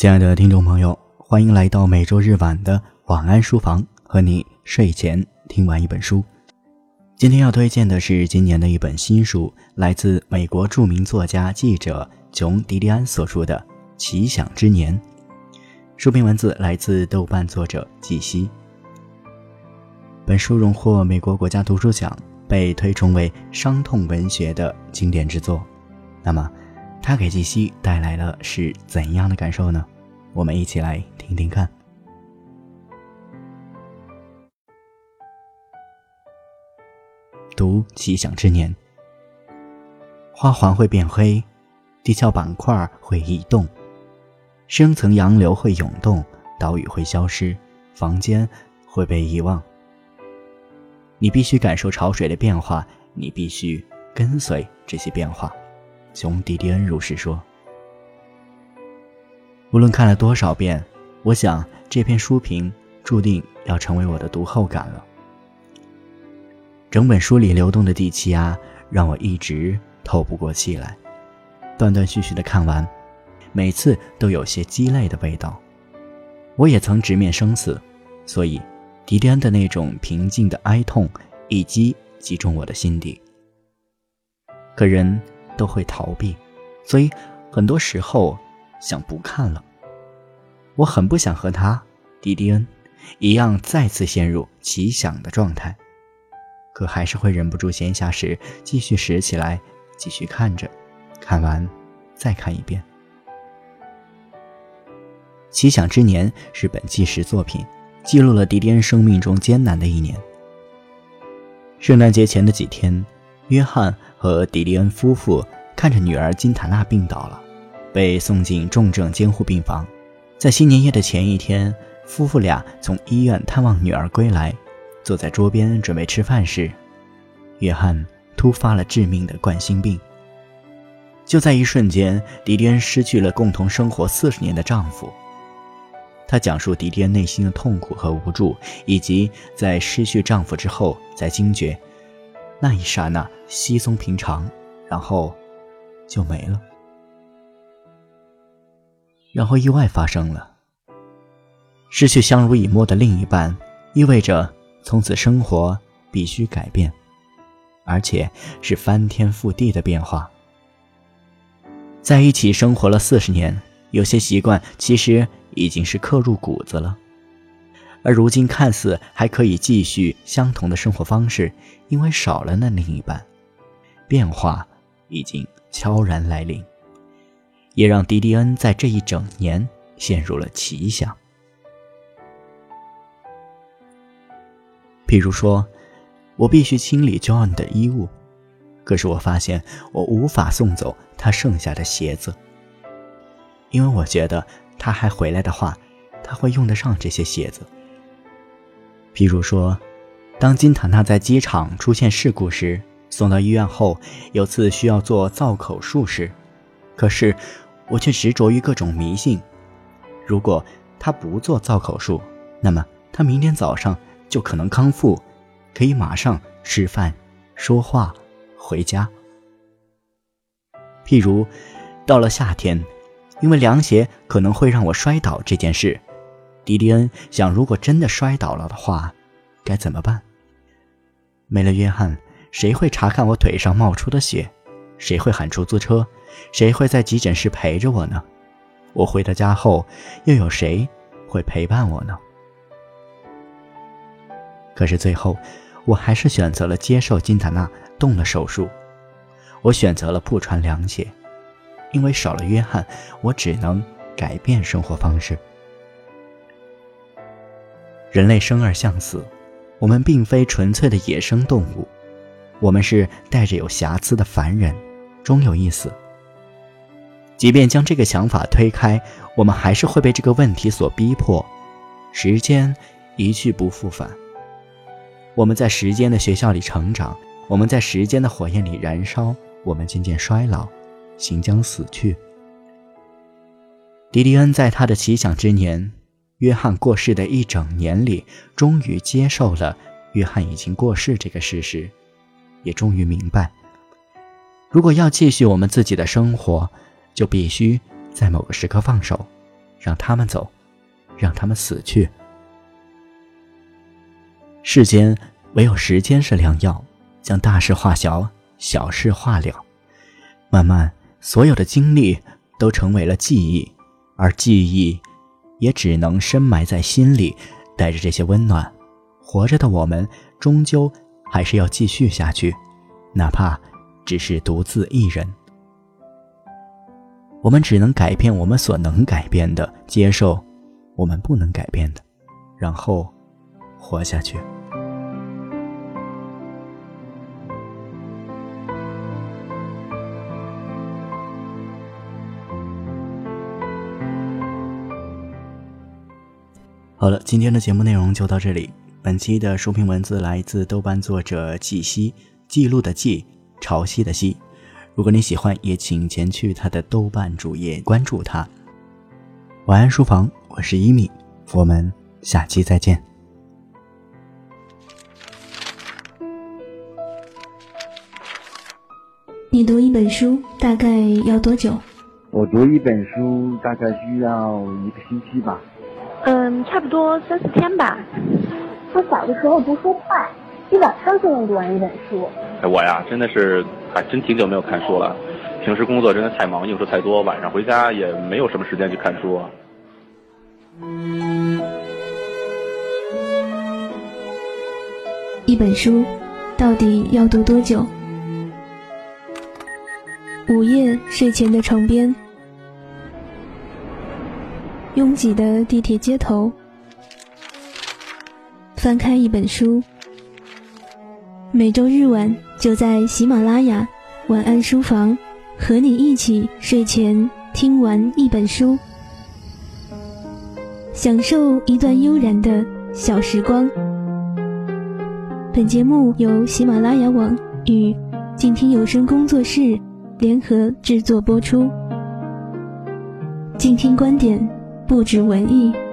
亲爱的听众朋友，欢迎来到每周日晚的晚安书房，和你睡前听完一本书。今天要推荐的是今年的一本新书，来自美国著名作家、记者琼·迪利安所著的《奇想之年》。书评文字来自豆瓣作者季西。本书荣获美国国家图书奖，被推崇为伤痛文学的经典之作。那么，他给季希带来了是怎样的感受呢？我们一起来听听看。读奇想之年，花环会变黑，地壳板块会移动，深层洋流会涌动，岛屿会消失，房间会被遗忘。你必须感受潮水的变化，你必须跟随这些变化。熊迪迪恩如是说。无论看了多少遍，我想这篇书评注定要成为我的读后感了。整本书里流动的地气压让我一直透不过气来，断断续续的看完，每次都有些鸡肋的味道。我也曾直面生死，所以迪迪恩的那种平静的哀痛一击击中我的心底。可人都会逃避，所以很多时候想不看了。我很不想和他，迪迪恩，一样再次陷入奇想的状态。可还是会忍不住闲暇时继续拾起来，继续看着，看完再看一遍。《奇想之年》是本纪实作品，记录了迪迪恩生命中艰难的一年。圣诞节前的几天，约翰和迪迪恩夫妇看着女儿金塔娜病倒了，被送进重症监护病房。在新年夜的前一天，夫妇俩从医院探望女儿归来。坐在桌边准备吃饭时，约翰突发了致命的冠心病。就在一瞬间，迪迪恩失去了共同生活四十年的丈夫。她讲述迪迪恩内心的痛苦和无助，以及在失去丈夫之后才惊觉，那一刹那稀松平常，然后就没了。然后意外发生了，失去相濡以沫的另一半，意味着。从此生活必须改变，而且是翻天覆地的变化。在一起生活了四十年，有些习惯其实已经是刻入骨子了。而如今看似还可以继续相同的生活方式，因为少了那另一半，变化已经悄然来临，也让迪迪恩在这一整年陷入了奇想。比如说，我必须清理 John 的衣物，可是我发现我无法送走他剩下的鞋子，因为我觉得他还回来的话，他会用得上这些鞋子。譬如说，当金塔娜在机场出现事故时，送到医院后，有次需要做造口术时，可是我却执着于各种迷信。如果他不做造口术，那么他明天早上。就可能康复，可以马上吃饭、说话、回家。譬如，到了夏天，因为凉鞋可能会让我摔倒这件事，迪迪恩想，如果真的摔倒了的话，该怎么办？没了约翰，谁会查看我腿上冒出的血？谁会喊出租车？谁会在急诊室陪着我呢？我回到家后，又有谁会陪伴我呢？可是最后，我还是选择了接受金塔娜动了手术。我选择了不穿凉鞋，因为少了约翰，我只能改变生活方式。人类生而向死，我们并非纯粹的野生动物，我们是带着有瑕疵的凡人，终有一死。即便将这个想法推开，我们还是会被这个问题所逼迫。时间一去不复返。我们在时间的学校里成长，我们在时间的火焰里燃烧，我们渐渐衰老，行将死去。迪迪恩在他的奇想之年，约翰过世的一整年里，终于接受了约翰已经过世这个事实，也终于明白，如果要继续我们自己的生活，就必须在某个时刻放手，让他们走，让他们死去。世间唯有时间是良药，将大事化小，小事化了。慢慢，所有的经历都成为了记忆，而记忆也只能深埋在心里，带着这些温暖。活着的我们，终究还是要继续下去，哪怕只是独自一人。我们只能改变我们所能改变的，接受我们不能改变的，然后活下去。好了，今天的节目内容就到这里。本期的书评文字来自豆瓣作者季西，记录的记，潮汐的汐。如果你喜欢，也请前去他的豆瓣主页关注他。晚安书房，我是伊米，我们下期再见。你读一本书大概要多久？我读一本书大概需要一个星期吧。嗯，差不多三四天吧。我小的时候读书快，一晚上就能读完一本书。哎，我呀，真的是还真挺久没有看书了。平时工作真的太忙，应酬太多，晚上回家也没有什么时间去看书。一本书到底要读多久？午夜睡前的床边。拥挤的地铁街头，翻开一本书。每周日晚就在喜马拉雅晚安书房，和你一起睡前听完一本书，享受一段悠然的小时光。本节目由喜马拉雅网与静听有声工作室联合制作播出。静听观点。不止文艺。